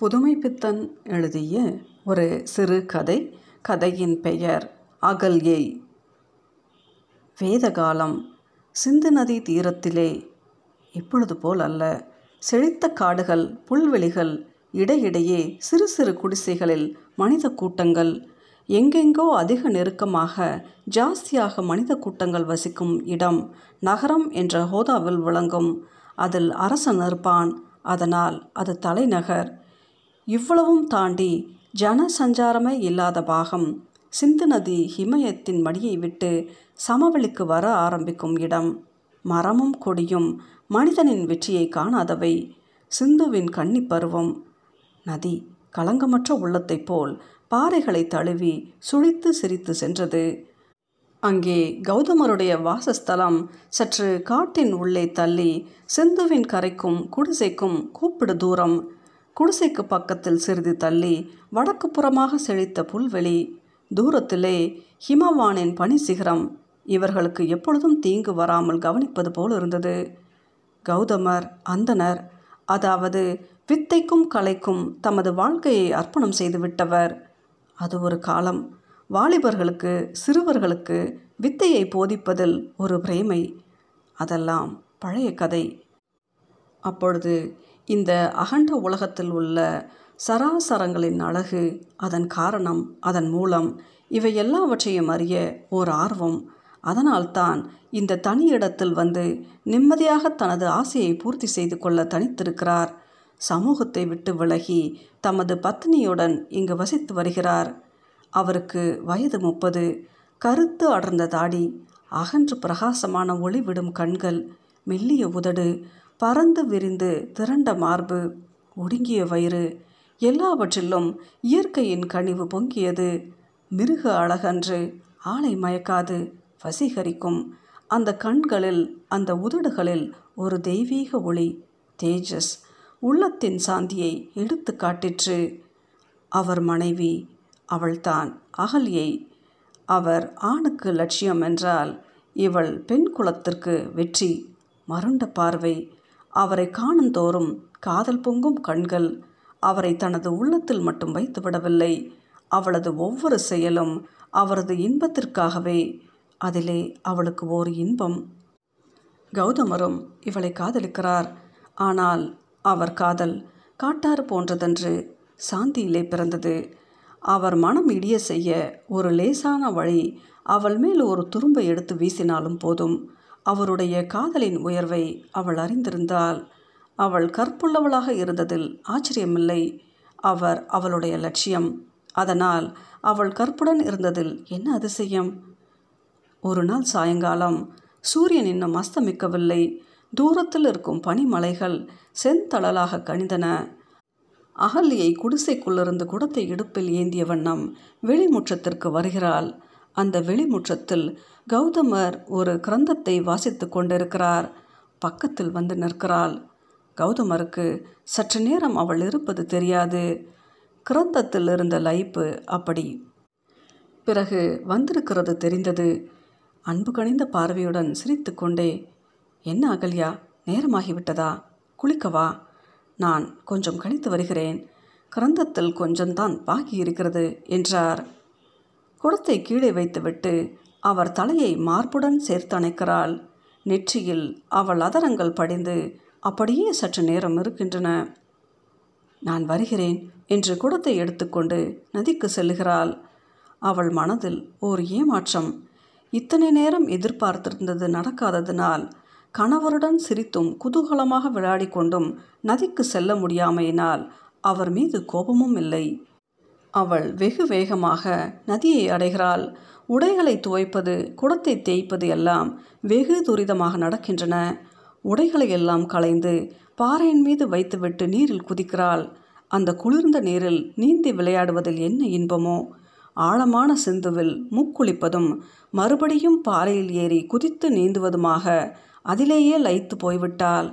புதுமைப்பித்தன் எழுதிய ஒரு சிறு கதை. கதையின் பெயர் அகல்யை வேதகாலம். சிந்து நதி தீரத்திலே. இப்பொழுது போல் அல்ல. செழித்த காடுகள் புல்வெளிகள் இடையிடையே சிறு சிறு குடிசைகளில் மனித கூட்டங்கள். எங்கெங்கோ அதிக நெருக்கமாக ஜாஸ்தியாக மனித கூட்டங்கள் வசிக்கும் இடம் நகரம் என்ற ஹோதாவில் விளங்கும். அதில் அரசன் இருப்பான் அதனால் அது தலைநகர். இவ்வளவும் தாண்டி ஜன சஞ்சாரமே இல்லாத பாகம் சிந்து நதி ஹிமயத்தின் மடியை விட்டு சமவெளிக்கு வர ஆரம்பிக்கும் இடம். மரமும் கொடியும் மனிதனின் வெற்றியை காணாதவை. சிந்துவின் கன்னி பருவம். நதி களங்கமற்ற உள்ளத்தைப் போல் பாறைகளை தழுவி சுழித்து சிரித்து சென்றது. அங்கே கௌதமருடைய வாசஸ்தலம் சற்று காட்டின் உள்ளே தள்ளி சிந்துவின் கரைக்கும் குடிசைக்கும் கூப்பிடு தூரம் குடிசைக்கு பக்கத்தில் சிறிது தள்ளி வடக்கு புறமாக செழித்த புல்வெளி தூரத்திலே ஹிமவானின் பனி சிகரம். இவர்களுக்கு எப்பொழுதும் தீங்கு வராமல் கவனிப்பது போல் இருந்தது. கௌதமர் அந்தனர் அதாவது வித்தைக்கும் கலைக்கும் தமது வாழ்க்கையை அர்ப்பணம் செய்துவிட்டவர் அது ஒரு காலம். வாலிபர்களுக்கு சிறுவர்களுக்கு வித்தையை போதிப்பதில் ஒரு பிரேமை. அதெல்லாம் பழைய கதை. அப்பொழுது இந்த அகண்ட உலகத்தில் உள்ள சராசரங்களின் அழகு அதன் காரணம் அதன் மூலம் இவை எல்லாவற்றையும் அறிய ஓர் ஆர்வம். அதனால்தான் இந்த தனி இடத்தில் வந்து நிம்மதியாக தனது ஆசையை பூர்த்தி செய்து கொள்ள தனித்திருக்கிறார். சமூகத்தை விட்டு விலகி தமது பத்னியுடன் இங்கு வசித்து வருகிறார். அவருக்கு வயது முப்பது. கருத்து அடர்ந்த தாடி அகன்று பிரகாசமான ஒளிவிடும் கண்கள் மெல்லிய உதடு பறந்து விரிந்து திரண்ட மார்பு ஒடுங்கிய வயிறு எல்லாவற்றிலும் இயற்கையின் கனிவு பொங்கியது. மிருக அழகன்று ஆளை மயக்காது வசீகரிக்கும். அந்த கண்களில் அந்த உதடுகளில் ஒரு தெய்வீக ஒளி தேஜஸ் உள்ளத்தின் சாந்தியை எடுத்து காட்டிற்று. அவர் மனைவி அவள்தான் அகல்யை. அவர் ஆணுக்கு லட்சியம் என்றால் இவள் பெண் குலத்திற்கு வெற்றி மருண்ட பார்வை. அவரை காணுந்தோறும் காதல் பொங்கும் கண்கள் அவரை தனது உள்ளத்தில் மட்டும் வைத்து விடவில்லை அவளது ஒவ்வொரு செயலும் அவரது இன்பத்திற்காகவே அதிலே அவளுக்கு ஓர் இன்பம். கௌதமரும் இவளை காதலிக்கிறார். ஆனால் அவர் காதல் காட்டாறு போன்றதன்று சாந்தியிலே பிறந்தது. அவர் மனம் இடிய செய்ய ஒரு லேசான வழி அவள் மேல் ஒரு துரும்பை எடுத்து வீசினாலும் போதும். அவருடைய காதலின் உயர்வை அவள் அறிந்திருந்தாள். அவள் கற்புள்ளவளாக இருந்ததில் ஆச்சரியமில்லை. அவர் அவளுடைய லட்சியம். அதனால் அவள் கற்புடன் இருந்ததில் என்ன அதிசயம்? ஒரு நாள் சாயங்காலம் சூரியன் இன்னும் அஸ்தமிக்கவில்லை. தூரத்தில் இருக்கும் பனிமலைகள் செந்தளலாக கணிந்தன அகல்யை குடிசைக்குள்ளிருந்து குடத்தை இடுப்பில் ஏந்திய வண்ணம் வெளிமுற்றத்திற்கு வருகிறாள். அந்த வெளிமுற்றத்தில் கௌதமர் ஒரு கிரந்தத்தை வாசித்து கொண்டிருக்கிறார். பக்கத்தில் வந்து நிற்கிறாள். கௌதமருக்கு சற்று நேரம் அவள் இருப்பது தெரியாது. கிரந்தத்தில் இருந்த லைப்பு அப்படி. பிறகு வந்திருக்கிறது தெரிந்தது. அன்பு கணிந்த பார்வையுடன் சிரித்து கொண்டே என்ன அகல்யா நேரமாகிவிட்டதா? குளிக்கவா? நான் கொஞ்சம் கழித்து வருகிறேன். கிரந்தத்தில் கொஞ்சம்தான் பாக்கி இருக்கிறது என்றார். குடத்தை கீழே வைத்துவிட்டு அவர் தலையை மார்புடன் சேர்த்தணைக்கிறாள். நெற்றியில் அவள் அதரங்கள் படிந்து அப்படியே சற்று நேரம் இருக்கின்றன. நான் வருகிறேன் என்று குடத்தை எடுத்துக்கொண்டு நதிக்கு செல்லுகிறாள். அவள் மனதில் ஓர் ஏமாற்றம். இத்தனை நேரம் எதிர்பார்த்திருந்தது நடக்காததினால் கணவருடன் சிரித்தும் குதூகலமாக விளையாடி கொண்டும் நதிக்கு செல்ல முடியாமையினால் அவர் மீது கோபமும் இல்லை. அவள் வெகு வேகமாக நதியை அடைகிறாள். உடைகளை துவைப்பது குடத்தை தேய்ப்பது எல்லாம் வெகு துரிதமாக நடக்கின்றன. உடைகளை எல்லாம் களைந்து பாறையின் மீது வைத்துவிட்டு நீரில் குதிக்கிறாள். அந்த குளிர்ந்த நீரில் நீந்தி விளையாடுவதில் என்ன இன்பமோ? ஆழமான சிந்துவில் முக்குளிப்பதும் மறுபடியும் பாறையில் ஏறி குதித்து நீந்துவதுமாக அதிலேயே லயித்து போய்விட்டாள்.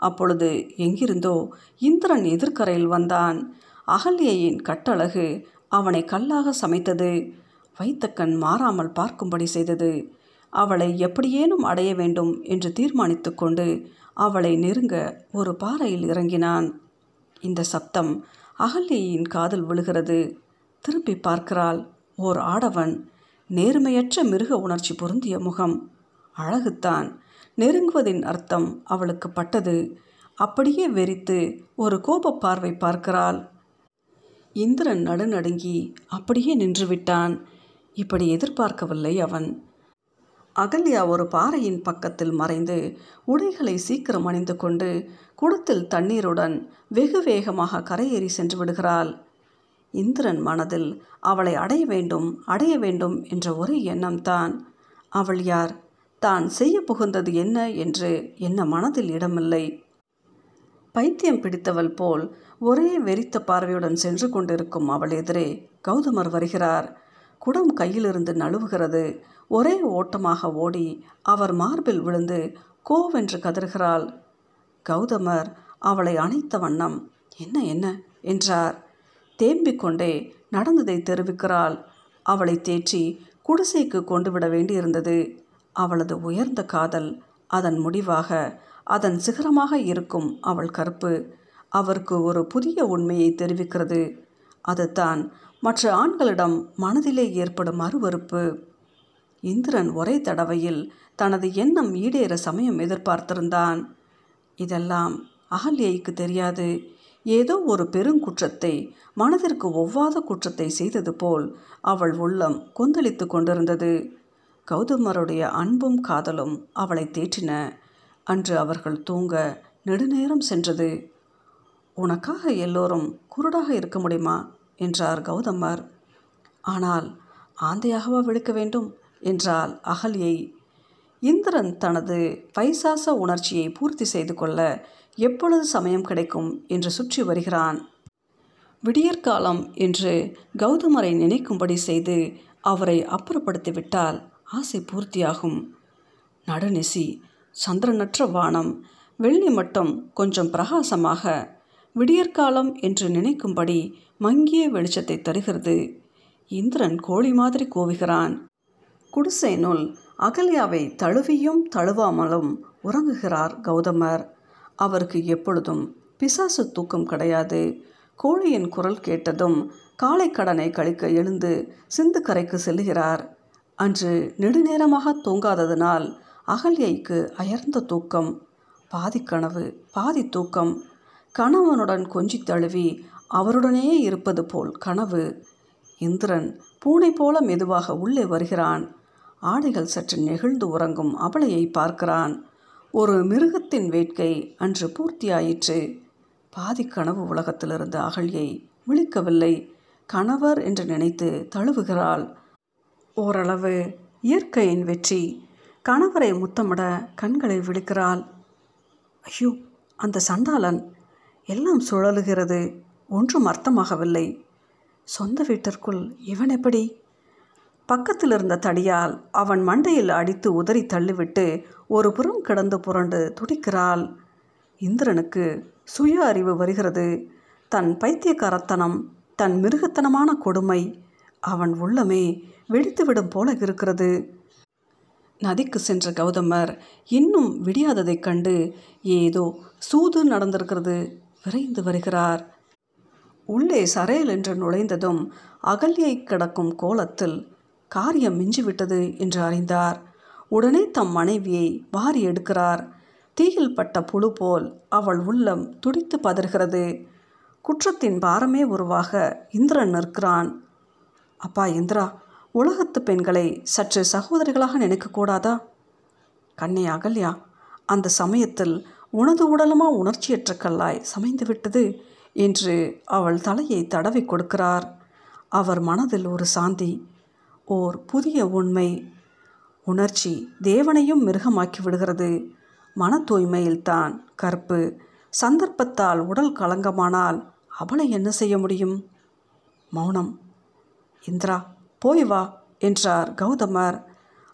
அப்பொழுது எங்கிருந்தோ இந்திரன் எதிர்க்கரையில் வந்தான். அகல்யையின் கட்டழகு அவனை கல்லாக சமைத்தது. வைத்த கண் மாறாமல் பார்க்கும்படி செய்தது. அவளை எப்படியேனும் அடைய வேண்டும் என்று தீர்மானித்து கொண்டு அவளை நெருங்க ஒரு பாறையில் இறங்கினான். இந்த சப்தம் அகல்யையின் காதில் விழுகிறது. திருப்பி பார்க்கிறாள் ஓர் ஆடவன். நேர்மையற்ற மிருக உணர்ச்சி பொருந்திய முகம். அழகுத்தான். நெருங்குவதின் அர்த்தம் அவளுக்கு பட்டது. அப்படியே வெறித்து ஒரு கோப பார்வை பார்க்கிறாள். இந்திரன் நடுநடுங்கி அப்படியே நின்றுவிட்டான். இப்படி எதிர்பார்க்கவில்லை அவன். அகல்யா ஒரு பாறையின் பக்கத்தில் மறைந்து உடைகளை சீக்கிரம் அணிந்து கொண்டு குடத்தில் தண்ணீருடன் வெகு வேகமாக கரையேறி சென்று விடுகிறாள். இந்திரன் மனதில் அவளை அடைய வேண்டும் அடைய வேண்டும் என்ற ஒரே எண்ணம்தான். அவள் யார்? தான் செய்ய புகுந்தது என்ன என்று என்ன மனதில் இடமில்லை. பைத்தியம் பிடித்தவள் போல் ஒரே வெறித்த பார்வையுடன் சென்று கொண்டிருக்கும் அவள் எதிரே கௌதமர் வருகிறார். குடம் கையிலிருந்து நழுவுகிறது. ஒரே ஓட்டமாக ஓடி அவர் மார்பில் விழுந்து கோவென்று கதறுகிறாள். கௌதமர் அவளை அணைத்த வண்ணம். என்ன என்ன? என்றார். தேம்பிக் கொண்டே நடந்ததை தெரிவிக்கிறாள். அவளை தேற்றி குடிசைக்கு கொண்டு விட வேண்டியிருந்தது. அவளது உயர்ந்த காதல் அதன் முடிவாக அதன் சிகரமாக இருக்கும் அவள் கற்பு அவருக்கு ஒரு புதிய உண்மையை தெரிவிக்கிறது. அதுதான் மற்ற ஆண்களிடம் மனதிலே ஏற்படும் அருவறுப்பு இந்திரன் ஒரே தடவையில் தனது எண்ணம் ஈடேற சமயம் எதிர்பார்த்திருந்தான். இதெல்லாம் அகல்யைக்கு தெரியாது. ஏதோ ஒரு பெருங்குற்றத்தை மனதிற்கு ஒவ்வாத குற்றத்தை செய்தது போல் அவள் உள்ளம் கொந்தளித்து கொண்டிருந்தது. கௌதமருடைய அன்பும் காதலும் அவளை தேற்றின. அன்று அவர்கள் தூங்க நெடுநேரம் சென்றது. உனக்காக எல்லோரும் குருடாக இருக்க முடியுமா? என்றார் கௌதமர். ஆனால் ஆந்தையாகவா விழுக்க வேண்டும்? என்றால் அகல்யை. இந்திரன் தனது பைசாச உணர்ச்சியை பூர்த்தி செய்து கொள்ள எப்பொழுது சமயம் கிடைக்கும்? என்று சுற்றி வருகிறான். விடியற்காலம் என்று கௌதமரை நினைக்கும்படி செய்து அவரை அப்புறப்படுத்திவிட்டால் ஆசை பூர்த்தியாகும். நடநெசி சந்திரனற்ற வானம் வெள்ளி மட்டும் கொஞ்சம் பிரகாசமாக விடியற்காலம் என்று நினைக்கும்படி மங்கிய வெளிச்சத்தை தருகிறது. இந்திரன் கோழி மாதிரி கோவுகிறான். குடிசைனுள் அகல்யாவை தழுவியும் தழுவாமலும் உறங்குகிறார் கௌதமர். அவருக்கு எப்பொழுதும் பிசாசு தூக்கம் கிடையாது. கோழியின் குரல் கேட்டதும் காலை கடனை கழிக்க எழுந்து சிந்து கரைக்கு செல்லுகிறார். அன்று நெடுநேரமாக தூங்காததனால் அகல்யைக்கு அயர்ந்த தூக்கம் பாதி கனவு பாதி தூக்கம். கணவனுடன் கொஞ்சி தழுவி அவருடனே இருப்பது போல் கனவு. இந்திரன் பூனை போல மெதுவாக உள்ளே வருகிறான். ஆடைகள் சற்று நெகிழ்ந்து உறங்கும் அவளையை பார்க்கிறான். ஒரு மிருகத்தின் வேட்கை அன்று பூர்த்தியாயிற்று. பாதி கனவு உலகத்திலிருந்து அகழியை விழிக்கவில்லை. கணவர் என்று நினைத்து தழுவுகிறாள். ஓரளவு இயற்கையின் வெற்றி. கணவரை முத்தமிட கண்களை விழிக்கிறாள். ஐயோ அந்த சண்டாளன். எல்லாம் சுழலுகிறது. ஒன்றும் அர்த்தமாகவில்லை. சொந்த வீட்டிற்குள் இவன் எப்படி? பக்கத்தில் இருந்த தடியால் அவன் மண்டையில் அடித்து உதறி தள்ளிவிட்டு ஒரு புறம் கிடந்து புரண்டு துடிக்கிறாள். இந்திரனுக்கு சுய அறிவு வருகிறது. தன் பைத்தியக்காரத்தனம் தன் மிருகத்தனமான கொடுமை அவன் உள்ளமே வெடித்துவிடும் போல இருக்கிறது. நதிக்கு சென்ற கௌதமர் இன்னும் விடியாததைக் கண்டு ஏதோ சூது நடந்திருக்கிறது. விரைந்து வருகிறார். உள்ளே சரையல் என்று நுழைந்ததும் அகல்யை கிடக்கும் கோலத்தில் காரியம் மிஞ்சிவிட்டது என்று அறிந்தார். உடனே தம் மனைவியை வாரி எடுக்கிறார். தீயில் பட்ட புழு போல் அவள் உள்ளம் துடித்து பதறுகிறது. குற்றத்தின் பாரமே உருவாக இந்திரன் நிற்கிறான். அப்பா இந்திரா உலகத்து பெண்களை சற்று சகோதரிகளாக நினைக்கக்கூடாதா? கண்ணே அகல்யா அந்த சமயத்தில் உனது உடலுமா உணர்ச்சியற்ற கல்லாய் சமைந்து விட்டது என்று அவள் தலையை தடவி கொடுக்கிறார். அவர் மனதில் ஒரு சாந்தி ஓர் புதிய உண்மை. உணர்ச்சி தேவனையும் மிருகமாக்கி விடுகிறது. மன தூய்மையில்தான் கற்பு. சந்தர்ப்பத்தால் உடல் களங்கமானால் அவளை என்ன செய்ய முடியும்? மௌனம். இந்திரா போய் வா என்றார் கௌதமர்.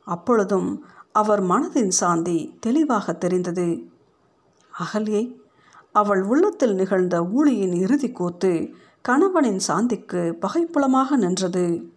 அப்பொழுதும் அவர் மனதின் சாந்தி தெளிவாக தெரிந்தது. அகல்யை அவள் உள்ளத்தில் நிகழ்ந்த ஊழியின் இறுதி கூத்து கணவனின் சாந்திக்கு பகைப்புலமாக நின்றது.